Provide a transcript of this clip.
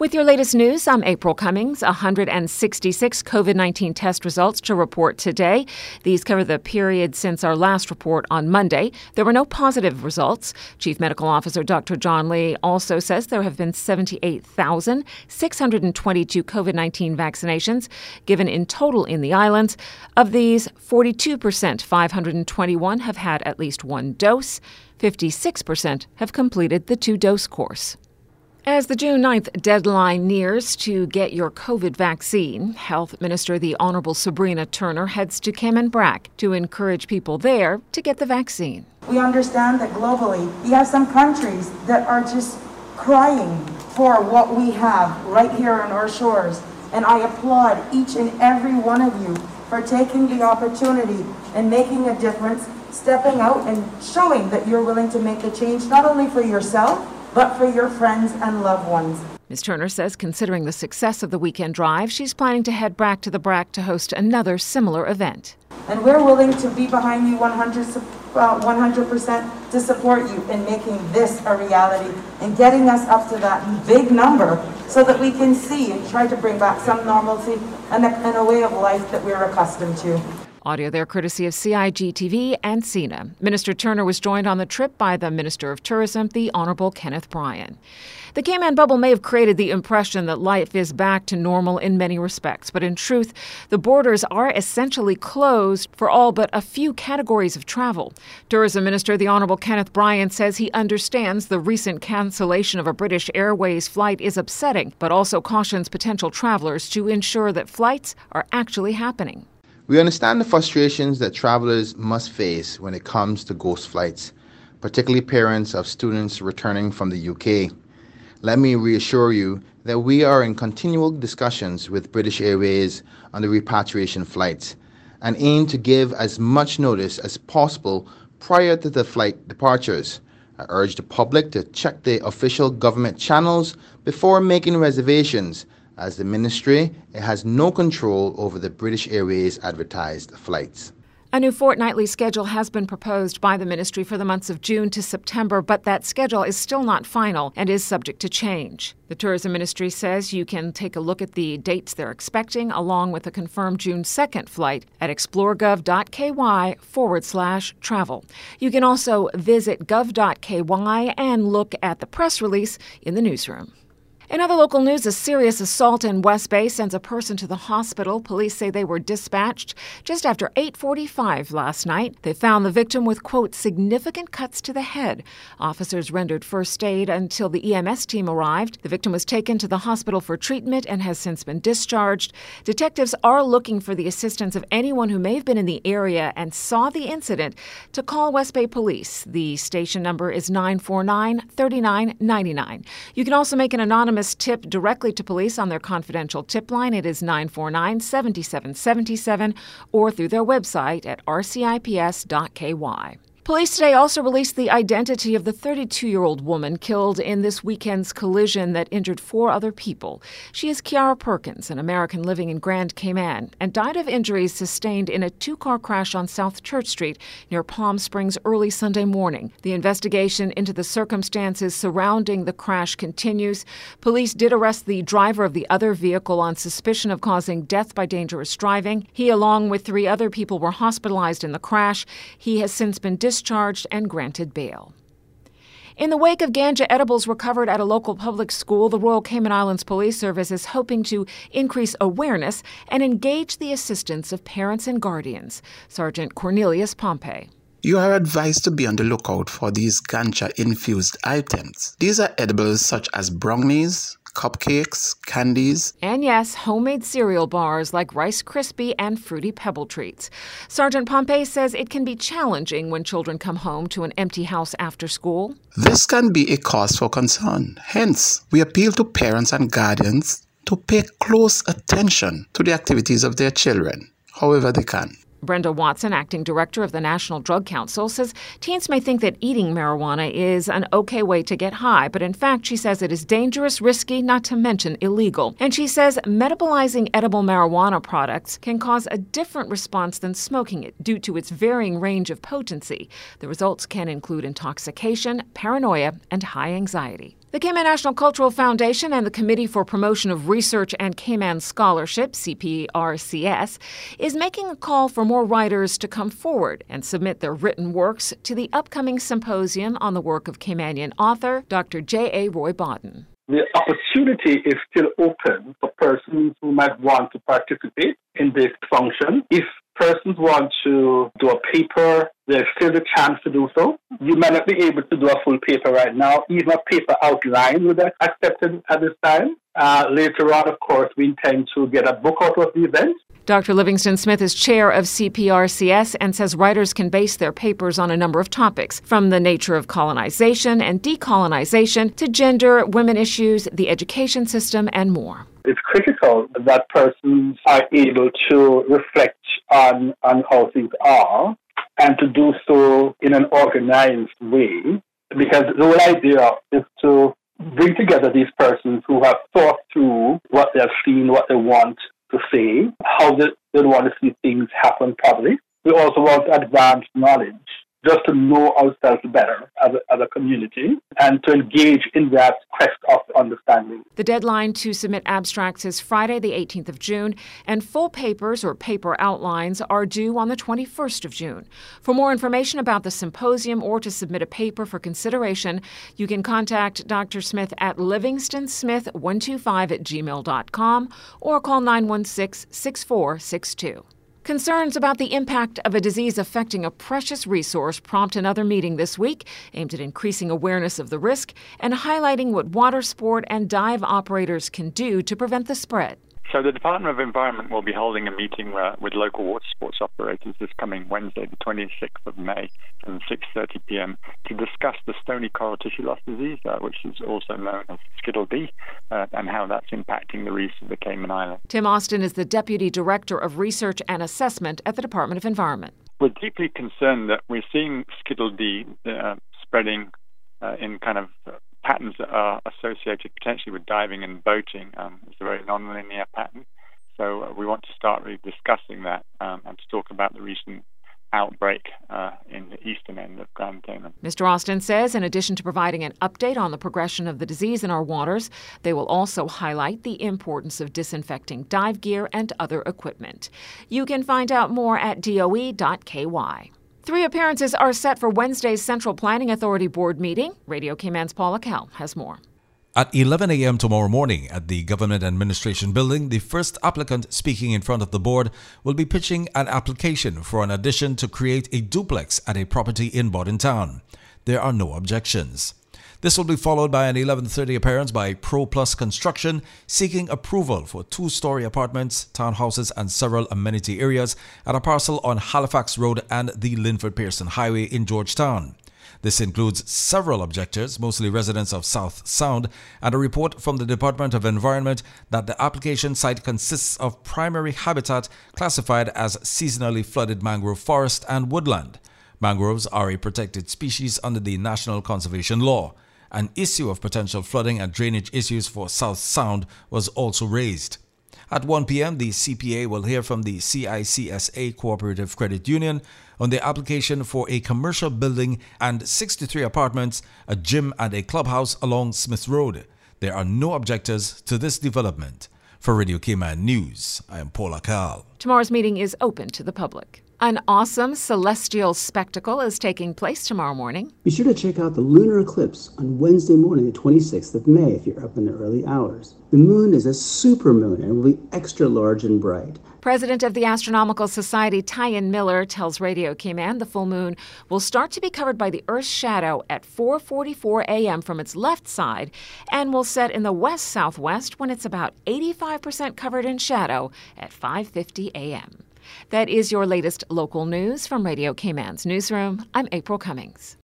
With your latest news, I'm April Cummings. 166 COVID 19 test results to report today. These cover the period since our last report on Monday. There were no positive results. Chief Medical Officer Dr. John Lee also says there have been 78,622 COVID 19 vaccinations given in total in the islands. Of these, 42%, 521, have had at least one dose. 56% have completed the two dose course. As the June 9th deadline nears to get your COVID vaccine, Health Minister the Honorable Sabrina Turner heads to Cayman Brac to encourage people there to get the vaccine. We understand that globally, you have some countries that are just crying for what we have right here on our shores. And I applaud each and every one of you for taking the opportunity and making a difference, stepping out and showing that you're willing to make a change, not only for yourself, but for your friends and loved ones. Ms. Turner says, considering the success of the weekend drive, she's planning to head back to the BRAC to host another similar event. And we're willing to be behind you 100, uh, 100% to support you in making this a reality and getting us up to that big number so that we can see and try to bring back some normalcy and a, and a way of life that we're accustomed to. Audio there courtesy of CIG TV and CINA. Minister Turner was joined on the trip by the Minister of Tourism, the Honorable Kenneth Bryan. The Cayman bubble may have created the impression that life is back to normal in many respects, but in truth, the borders are essentially closed for all but a few categories of travel. Tourism Minister the Honorable Kenneth Bryan says he understands the recent cancellation of a British Airways flight is upsetting, but also cautions potential travelers to ensure that flights are actually happening. We understand the frustrations that travelers must face when it comes to ghost flights, particularly parents of students returning from the UK. Let me reassure you that we are in continual discussions with British Airways on the repatriation flights and aim to give as much notice as possible prior to the flight departures. I urge the public to check the official government channels before making reservations as the ministry, it has no control over the British Airways advertised flights. A new fortnightly schedule has been proposed by the ministry for the months of June to September, but that schedule is still not final and is subject to change. The tourism ministry says you can take a look at the dates they're expecting along with a confirmed June 2nd flight at exploregov.ky forward slash travel. You can also visit gov.ky and look at the press release in the newsroom. In other local news, a serious assault in West Bay sends a person to the hospital. Police say they were dispatched just after 8:45 last night. They found the victim with quote significant cuts to the head. Officers rendered first aid until the EMS team arrived. The victim was taken to the hospital for treatment and has since been discharged. Detectives are looking for the assistance of anyone who may have been in the area and saw the incident to call West Bay Police. The station number is 949 3999. You can also make an anonymous anonymous tip directly to police on their confidential tip line. It is 949 7777 or through their website at rcips.ky. Police today also released the identity of the 32 year old woman killed in this weekend's collision that injured four other people. She is Kiara Perkins, an American living in Grand Cayman, and died of injuries sustained in a two car crash on South Church Street near Palm Springs early Sunday morning. The investigation into the circumstances surrounding the crash continues. Police did arrest the driver of the other vehicle on suspicion of causing death by dangerous driving. He, along with three other people, were hospitalized in the crash. He has since been discharged discharged and granted bail. In the wake of ganja edibles recovered at a local public school, the Royal Cayman Islands Police Service is hoping to increase awareness and engage the assistance of parents and guardians. Sergeant Cornelius Pompey. You are advised to be on the lookout for these ganja infused items. These are edibles such as brownies, cupcakes, candies, and yes, homemade cereal bars like Rice Krispie and Fruity Pebble treats. Sergeant Pompey says it can be challenging when children come home to an empty house after school. This can be a cause for concern. Hence, we appeal to parents and guardians to pay close attention to the activities of their children, however they can. Brenda Watson, acting director of the National Drug Council, says teens may think that eating marijuana is an okay way to get high, but in fact, she says it is dangerous, risky, not to mention illegal. And she says metabolizing edible marijuana products can cause a different response than smoking it due to its varying range of potency. The results can include intoxication, paranoia, and high anxiety. The Cayman National Cultural Foundation and the Committee for Promotion of Research and Cayman Scholarship, CPRCS, is making a call for more writers to come forward and submit their written works to the upcoming symposium on the work of Caymanian author Dr. J.A. Roy Bodden. The opportunity is still open for persons who might want to participate in this function. If persons want to do a paper, there's still the chance to do so. You may not be able to do a full paper right now. Even a paper outline would be accepted at this time. Uh, later on, of course, we intend to get a book out of the event. Dr. Livingston Smith is chair of CPRCS and says writers can base their papers on a number of topics, from the nature of colonization and decolonization to gender, women issues, the education system, and more. It's critical that persons are able to reflect on, on how things are and to do so in an organized way because the whole idea is to bring together these persons who have thought through what they have seen, what they want to say, how they, they want to see things happen properly. We also want advanced knowledge just to know ourselves better as a, as a community and to engage in that quest of understanding. The deadline to submit abstracts is Friday, the 18th of June, and full papers or paper outlines are due on the 21st of June. For more information about the symposium or to submit a paper for consideration, you can contact Dr. Smith at livingstonsmith125 at gmail.com or call 916 6462. Concerns about the impact of a disease affecting a precious resource prompt another meeting this week aimed at increasing awareness of the risk and highlighting what water sport and dive operators can do to prevent the spread. So the Department of Environment will be holding a meeting uh, with local water sports operators this coming Wednesday, the 26th of May, from 6:30 p.m. to discuss the stony coral tissue loss disease, uh, which is also known as Skittle D, uh, and how that's impacting the reefs of the Cayman Islands. Tim Austin is the Deputy Director of Research and Assessment at the Department of Environment. We're deeply concerned that we're seeing Skittle D uh, spreading uh, in kind of patterns that are associated potentially with diving and boating. Um, it's a very nonlinear pattern. So uh, we want to start really discussing that um, and to talk about the recent outbreak uh, in the eastern end of Grand Cayman. Mr. Austin says, in addition to providing an update on the progression of the disease in our waters, they will also highlight the importance of disinfecting dive gear and other equipment. You can find out more at doe.ky. Three appearances are set for Wednesday's Central Planning Authority Board meeting. Radio Cayman's Paula Kell has more. At 11 a.m. tomorrow morning at the Government Administration Building, the first applicant speaking in front of the board will be pitching an application for an addition to create a duplex at a property in Town. There are no objections. This will be followed by an 11:30 appearance by Pro Plus Construction seeking approval for two-story apartments, townhouses and several amenity areas at a parcel on Halifax Road and the Linford Pierson Highway in George Town. This includes several objectors, mostly residents of South Sound, and a report from the Department of Environment that the application site consists of primary habitat classified as seasonally flooded mangrove forest and woodland. Mangroves are a protected species under the National Conservation Law. An issue of potential flooding and drainage issues for South Sound was also raised. At 1 p.m., the CPA will hear from the CICSA Cooperative Credit Union on the application for a commercial building and 63 apartments, a gym, and a clubhouse along Smith Road. There are no objectors to this development. For Radio Cayman News, I am Paula Carl. Tomorrow's meeting is open to the public. An awesome celestial spectacle is taking place tomorrow morning. Be sure to check out the lunar eclipse on Wednesday morning, the 26th of May, if you're up in the early hours. The moon is a supermoon and will be extra large and bright. President of the Astronomical Society, Tyan Miller, tells Radio Cayman the full moon will start to be covered by the Earth's shadow at 4:44 a.m. from its left side and will set in the west southwest when it's about 85% covered in shadow at 5:50 a.m. That is your latest local news from Radio Cayman's newsroom. I'm April Cummings.